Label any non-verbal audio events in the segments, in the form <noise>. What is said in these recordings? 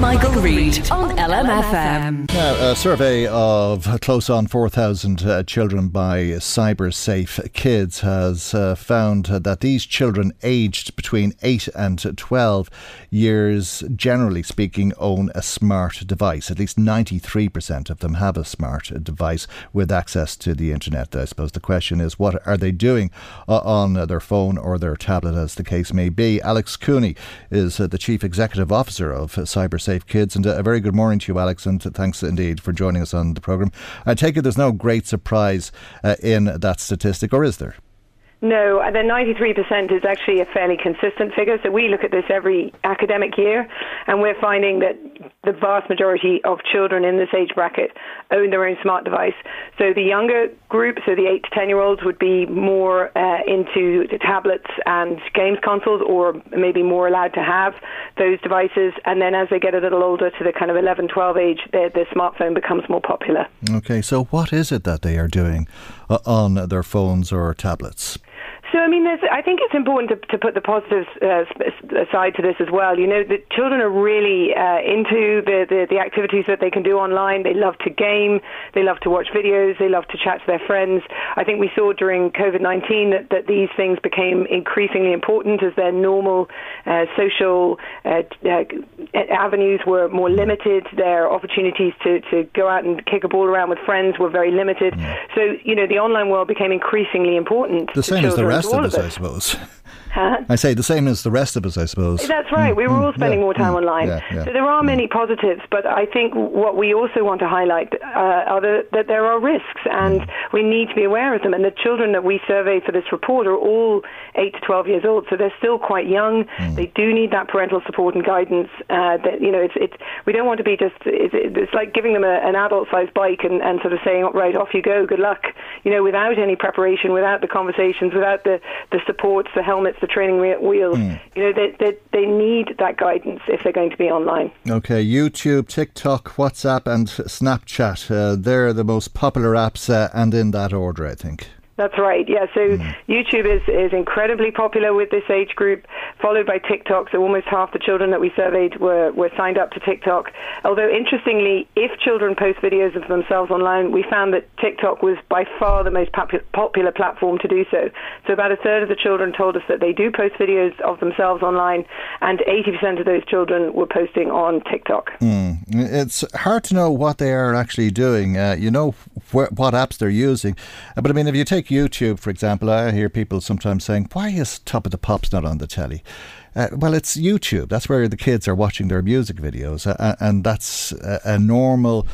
Michael, Reade on LMFM. Now, a survey of close on 4,000 uh, children by CyberSafe Kids has uh, found that these children aged between 8 and 12 years, generally speaking, own a smart device. At least 93% of them have a smart device with access to the internet. I suppose the question is, what are they doing uh, on their phone or their tablet, as the case may be? Alex Cooney is uh, the Chief Executive Officer of CyberSafe Safe Kids. And a very good morning to you, Alex, and thanks indeed for joining us on the programme. I take it there's no great surprise uh, in that statistic, or is there? No, the 93% is actually a fairly consistent figure. So we look at this every academic year, and we're finding that the vast majority of children in this age bracket own their own smart device. So the younger group, so the 8 to 10 year olds, would be more uh, into tablets and games consoles, or maybe more allowed to have those devices. And then as they get a little older to the kind of 11, 12 age, the, the smartphone becomes more popular. Okay, so what is it that they are doing uh, on their phones or tablets? So, I mean, I think it's important to, to put the positives uh, aside to this as well. You know, the children are really uh, into the, the, the activities that they can do online. They love to game, they love to watch videos, they love to chat to their friends. I think we saw during COVID 19 that, that these things became increasingly important as their normal uh, social uh, uh, avenues were more limited. Their opportunities to, to go out and kick a ball around with friends were very limited. Mm. So, you know, the online world became increasingly important. The same as the rest of us, I suppose. Huh? <laughs> I say the same as the rest of us, I suppose. That's right. Mm, we were mm, all spending yeah, more time mm, online. Yeah, yeah, so there are many positives, but I think what we also want to highlight uh, are the, that there are risks, and mm. we need to be aware of them. And the children that we survey for this report are all 8 to 12 years old, so they're still quite young. Mm. They do need that parental support and guidance. Uh, that you know, it's, it's we don't want to be just it's, it's like giving them a, an adult-sized bike and, and sort of saying, right, off you go, good luck. You know, without any preparation, without the conversations, without the the supports, the helmets, the training wheels. Mm. You know, they, they, they need that guidance if they're going to be online. Okay, YouTube, TikTok, WhatsApp, and Snapchat. Uh, they're the most popular apps, uh, and in that order, I think. That's right. Yeah. So mm. YouTube is, is incredibly popular with this age group, followed by TikTok. So almost half the children that we surveyed were, were signed up to TikTok. Although interestingly, if children post videos of themselves online, we found that TikTok was by far the most popu- popular platform to do so. So about a third of the children told us that they do post videos of themselves online, and 80% of those children were posting on TikTok. Mm. It's hard to know what they are actually doing. Uh, you know wh- what apps they're using, but I mean, if you take YouTube, for example, I hear people sometimes saying, why is Top of the Pops not on the telly? Uh, well, it's YouTube. That's where the kids are watching their music videos, uh, and that's a, a normal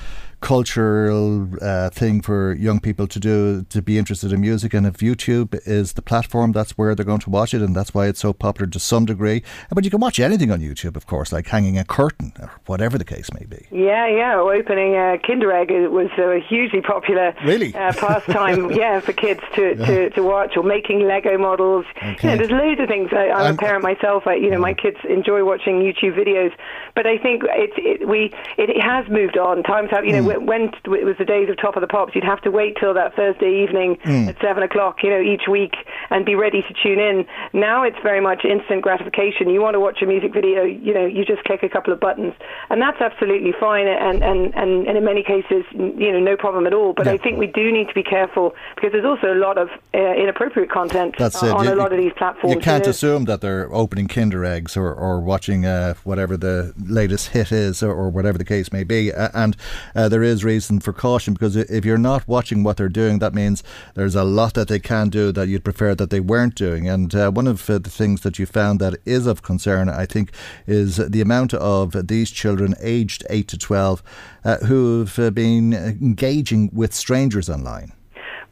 cultural uh, thing for young people to do to be interested in music. And if YouTube is the platform, that's where they're going to watch it, and that's why it's so popular to some degree. But you can watch anything on YouTube, of course, like hanging a curtain or whatever the case may be. Yeah, yeah. Opening a Kinder Egg was a hugely popular really? uh, pastime. <laughs> yeah, for kids to, to, to watch or making Lego models. Okay. You know, there's loads of things. I, am a parent myself. I, you know, my kids enjoy watching YouTube videos, but I think it, it we it has moved on. Times have you know. Mm when it was the days of Top of the Pops, you'd have to wait till that Thursday evening mm. at seven o'clock, you know, each week, and be ready to tune in. Now it's very much instant gratification. You want to watch a music video, you know, you just click a couple of buttons, and that's absolutely fine, and and and, and in many cases, you know, no problem at all. But yeah. I think we do need to be careful because there's also a lot of uh, inappropriate content that's on you, a lot of these platforms. You can't you know? assume that they're opening Kinder eggs or or watching uh, whatever the latest hit is or, or, whatever the case may be, uh, and there there is reason for caution because if you're not watching what they're doing, that means there's a lot that they can do that you'd prefer that they weren't doing. And uh, one of uh, the things that you found that is of concern, I think, is the amount of these children aged 8 to 12 uh, who've uh, been engaging with strangers online.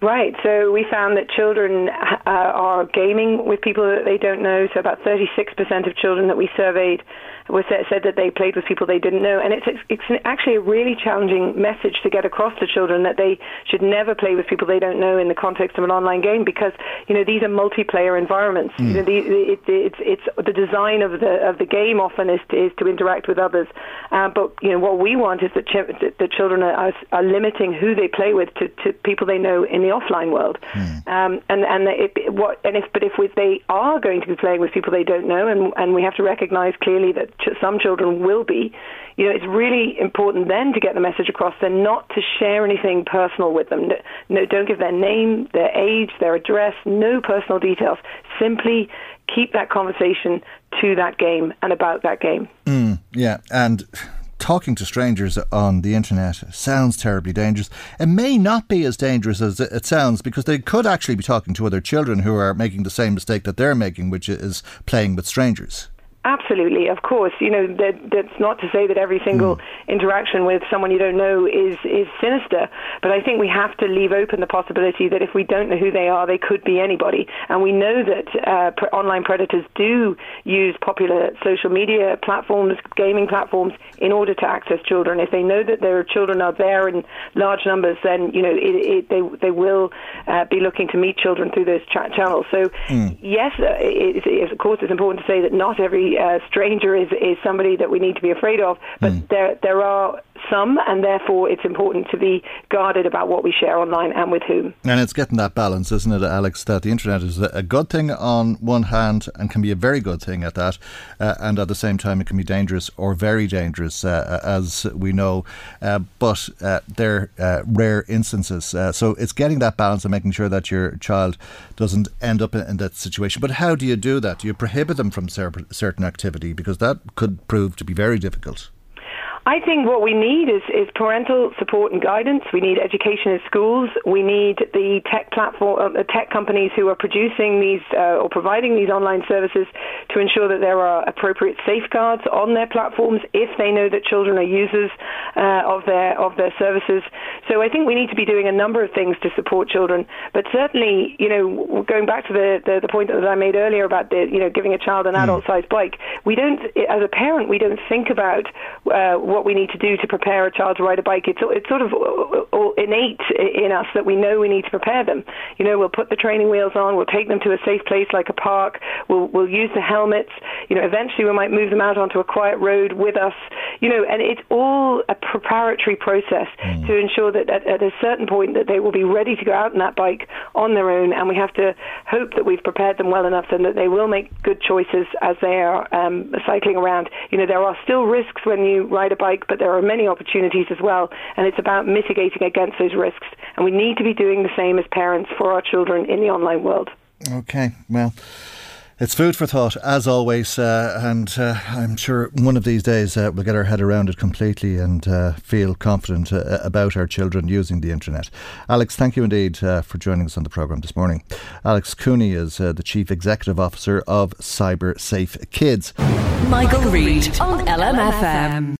Right. So we found that children uh, are gaming with people that they don't know. So about 36% of children that we surveyed was said, that they played with people they didn't know, and it's it's actually a really challenging message to get across to children that they should never play with people they don't know in the context of an online game because you know these are multiplayer environments. Mm. You know, the, it, it's it's the design of the of the game often is to, is to interact with others, uh, but you know what we want is that, ch- that children are, are limiting who they play with to, to people they know in the offline world, mm. um, and and it, what and if but if we, they are going to be playing with people they don't know, and and we have to recognise clearly that ch- some children will be, you know, it's really important then to get the message across. Then not to share anything personal with them. No, no, don't give their name, their age, their address, no personal details. Simply keep that conversation to that game and about that game. Mm, yeah, and talking to strangers on the internet sounds terribly dangerous. It may not be as dangerous as it sounds because they could actually be talking to other children who are making the same mistake that they're making, which is playing with strangers. Absolutely, of course. You know, that, that's not to say that every single mm. interaction with someone you don't know is is sinister, but I think we have to leave open the possibility that if we don't know who they are, they could be anybody. And we know that uh, pre- online predators do use popular social media platforms, gaming platforms, in order to access children. If they know that their children are there in large numbers, then you know it, it, they they will uh, be looking to meet children through those cha- channels. So mm. yes, uh, it, of course, it's important to say that not every uh, stranger is, is somebody that we need to be afraid of, but mm. there there are some, and therefore it's important to be guarded about what we share online and with whom. And it's getting that balance, isn't it, Alex? That the internet is a good thing on one hand and can be a very good thing at that, uh, and at the same time it can be dangerous or very dangerous, uh, as we know. Uh, but uh, they're uh, rare instances, uh, so it's getting that balance and making sure that your child doesn't end up in, in that situation. But how do you do that? Do you prohibit them from certain activity because that could prove to be very difficult. I think what we need is, is parental support and guidance. We need education in schools. We need the tech platform, uh, tech companies who are producing these uh, or providing these online services to ensure that there are appropriate safeguards on their platforms if they know that children are users uh, of their of their services. So I think we need to be doing a number of things to support children. But certainly, you know, going back to the the, the point that I made earlier about the you know giving a child an mm. adult-sized bike, we don't as a parent we don't think about uh, what we need to do to prepare a child to ride a bike. It's it's sort of innate in us that we know we need to prepare them. You know, we'll put the training wheels on, we'll take them to a safe place like a park, we'll we'll use the helmets. You know, eventually we might move them out onto a quiet road with us. You know, and it's all a preparatory process mm. to ensure that at, at a certain point that they will be ready to go out on that bike on their own, and we have to hope that we've prepared them well enough and that they will make good choices as they are um, cycling around. You know, there are still risks when you ride a bike, but there are many opportunities as well, and it's about mitigating against those risks. And we need to be doing the same as parents for our children in the online world. Okay, well. It's food for thought, as always, uh, and uh, I'm sure one of these days uh, we'll get our head around it completely and uh, feel confident uh, about our children using the internet. Alex, thank you indeed uh, for joining us on the programme this morning. Alex Cooney is the Chief Executive Officer of Cyber Safe Kids. Michael, Michael Reade on LMFM.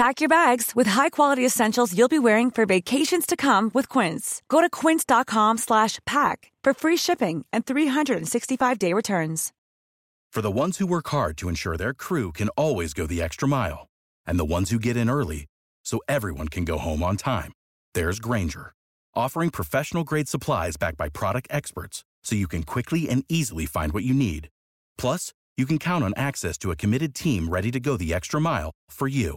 Pack your bags with high-quality essentials you'll be wearing for vacations to come with Quince. Go to quince.com slash pack for free shipping and 365-day returns. For the ones who work hard to ensure their crew can always go the extra mile, and the ones who get in early so everyone can go home on time, there's Grainger, offering professional-grade supplies backed by product experts so you can quickly and easily find what you need. Plus, you can count on access to a committed team ready to go the extra mile for you.